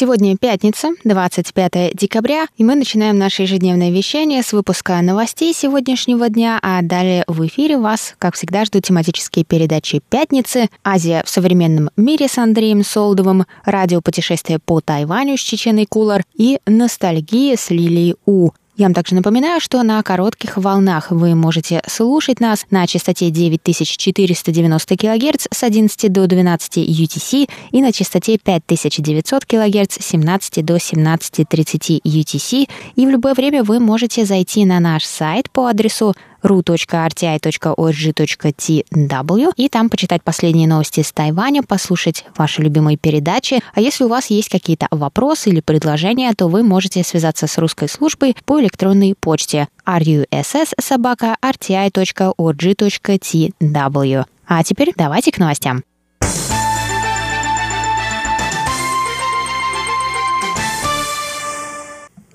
Сегодня пятница, 25 декабря, и мы начинаем наше ежедневное вещание с выпуска новостей сегодняшнего дня, а далее в эфире вас, как всегда, ждут тематические передачи «Пятницы», «Азия в современном мире» с Андреем Солдовым, радиопутешествие по Тайваню с Чеченой Кулар и «Ностальгия» с Лилией У. Я вам также напоминаю, что на коротких волнах вы можете слушать нас на частоте 9490 кГц с 11 до 12 UTC и на частоте 5900 кГц с 17 до 17.30 UTC. И в любое время вы можете зайти на наш сайт по адресу ru.rti.org.tw и там почитать последние новости с Тайваня, послушать ваши любимые передачи. А если у вас есть какие-то вопросы или предложения, то вы можете связаться с русской службой по электронной почте russ.rti.org.tw. А теперь давайте к новостям.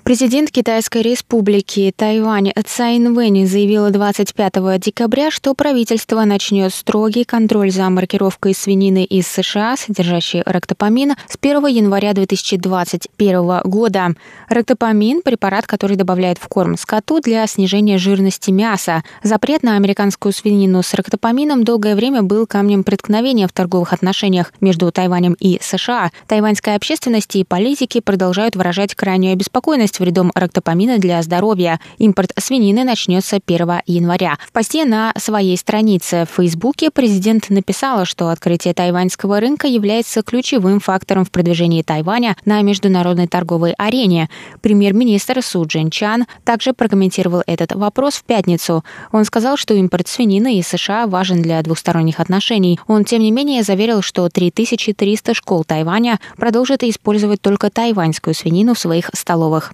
Президент Китайской республики Тайвань Цай Инвэнь заявила 25 декабря, что правительство начнет строгий контроль за маркировкой свинины из США, содержащей рактопамин, с 1 января 2021 года. Рактопамин – препарат, который добавляют в корм скоту для снижения жирности мяса. Запрет на американскую свинину с рактопамином долгое время был камнем преткновения в торговых отношениях между Тайванем и США. Тайваньская общественность и политики продолжают выражать крайнюю обеспокоенность есть вредом рактопамина для здоровья. Импорт свинины начнется 1 января. В посте на своей странице в Фейсбуке президент написала, что открытие тайваньского рынка является ключевым фактором в продвижении Тайваня на международной торговой арене. Премьер-министр Су Джин Чан также прокомментировал этот вопрос в пятницу. Он сказал, что импорт свинины из США важен для двусторонних отношений. Он, тем не менее, заверил, что 3300 школ Тайваня продолжат использовать только тайваньскую свинину в своих столовых.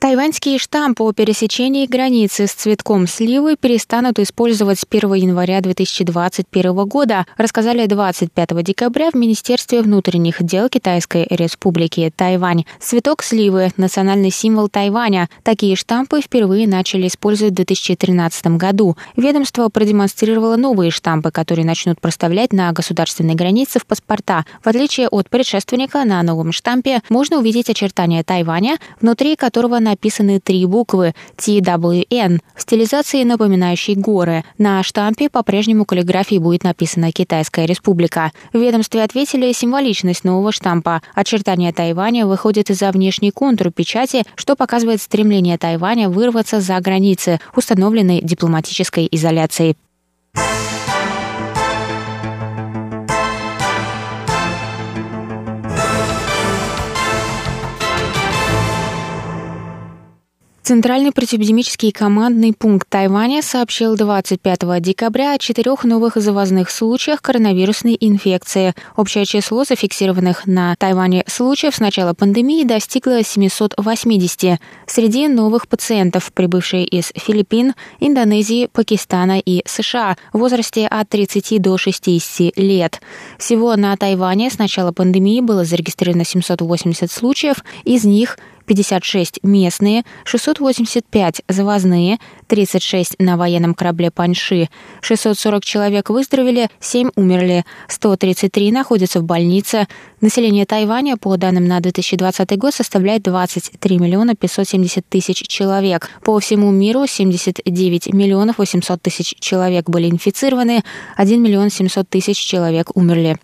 Тайваньские штампы о пересечении границы с цветком сливы перестанут использовать с 1 января 2021 года, рассказали 25 декабря в Министерстве внутренних дел Китайской Республики Тайвань. Цветок сливы – национальный символ Тайваня. Такие штампы впервые начали использовать в 2013 году. Ведомство продемонстрировало новые штампы, которые начнут проставлять на государственной границе в паспорта. В отличие от предшественника, на новом штампе можно увидеть очертания Тайваня, внутри которого на написаны три буквы TWN в стилизации, напоминающей горы. На штампе по-прежнему каллиграфией будет написана «Китайская республика». В ведомстве ответили символичность нового штампа. Очертания Тайваня выходят из-за внешний контур печати, что показывает стремление Тайваня вырваться за границы, установленной дипломатической изоляцией. Центральный противоэпидемический командный пункт Тайваня сообщил 25 декабря о четырех новых завозных случаях коронавирусной инфекции. Общее число зафиксированных на Тайване случаев с начала пандемии достигло 780. Среди новых пациентов, прибывшие из Филиппин, Индонезии, Пакистана и США в возрасте от 30 до 60 лет. Всего на Тайване с начала пандемии было зарегистрировано 780 случаев, из них 56 местные, 685 завозные, 36 на военном корабле Паньши, 640 человек выздоровели, 7 умерли, 133 находятся в больнице. Население Тайваня, по данным на 2020 год, составляет 23 миллиона 570 тысяч человек. По всему миру 79 миллионов 800 тысяч человек были инфицированы, 1 миллион 700 тысяч человек умерли.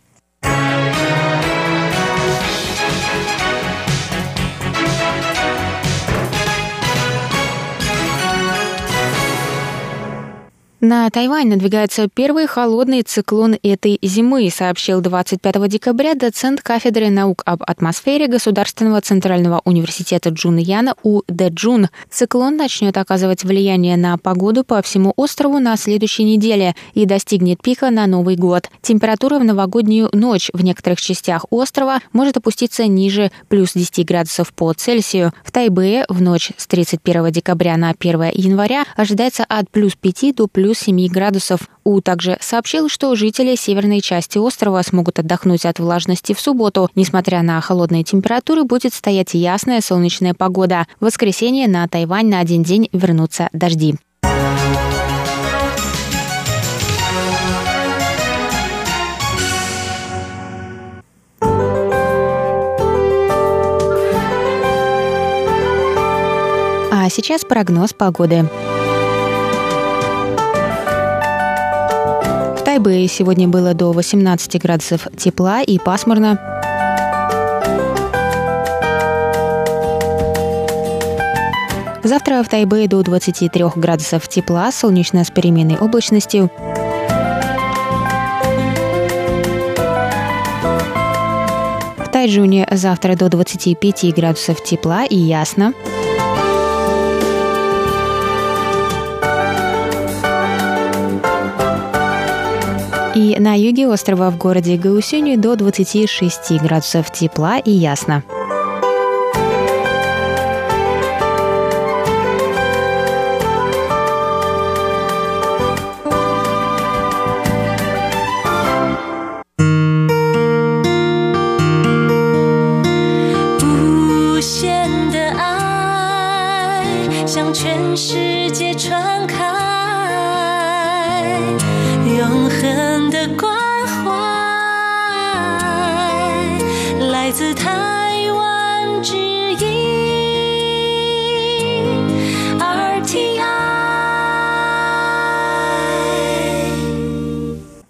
На Тайвань надвигается первый холодный циклон этой зимы, сообщил 25 декабря доцент кафедры наук об атмосфере Государственного центрального университета Джун Яна У Дэджун. Циклон начнет оказывать влияние на погоду по всему острову на следующей неделе и достигнет пика на Новый год. Температура в новогоднюю ночь в некоторых частях острова может опуститься ниже плюс 10 градусов по Цельсию. В Тайбэе в ночь с 31 декабря на 1 января ожидается от плюс 5 до плюс плюс 7 градусов. У также сообщил, что жители северной части острова смогут отдохнуть от влажности в субботу. Несмотря на холодные температуры, будет стоять ясная солнечная погода. В воскресенье на Тайвань на один день вернутся дожди. А сейчас прогноз погоды. Тайбэе сегодня было до 18 градусов тепла и пасмурно. Завтра в Тайбэе до 23 градусов тепла, солнечно с переменной облачностью. В Тайджуне завтра до 25 градусов тепла и ясно. И на юге острова в городе Гаусюни до 26 градусов тепла и ясно.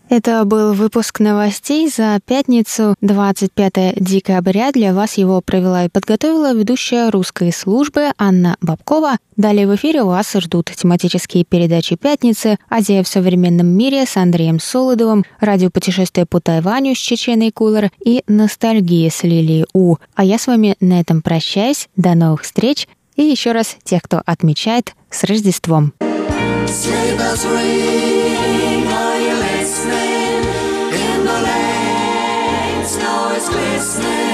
Это был выпуск новостей за пятницу, 25 декабря. Для вас его провела и подготовила ведущая русской службы Анна Бабкова. Далее в эфире вас ждут тематические передачи «Пятницы», «Азия в современном мире» с Андреем Солодовым, радиопутешествие по Тайваню с Чеченой Кулер и «Ностальгия» с Лилией У. А я с вами на этом прощаюсь. До новых встреч. И еще раз тех, кто отмечает, с Рождеством. sleep.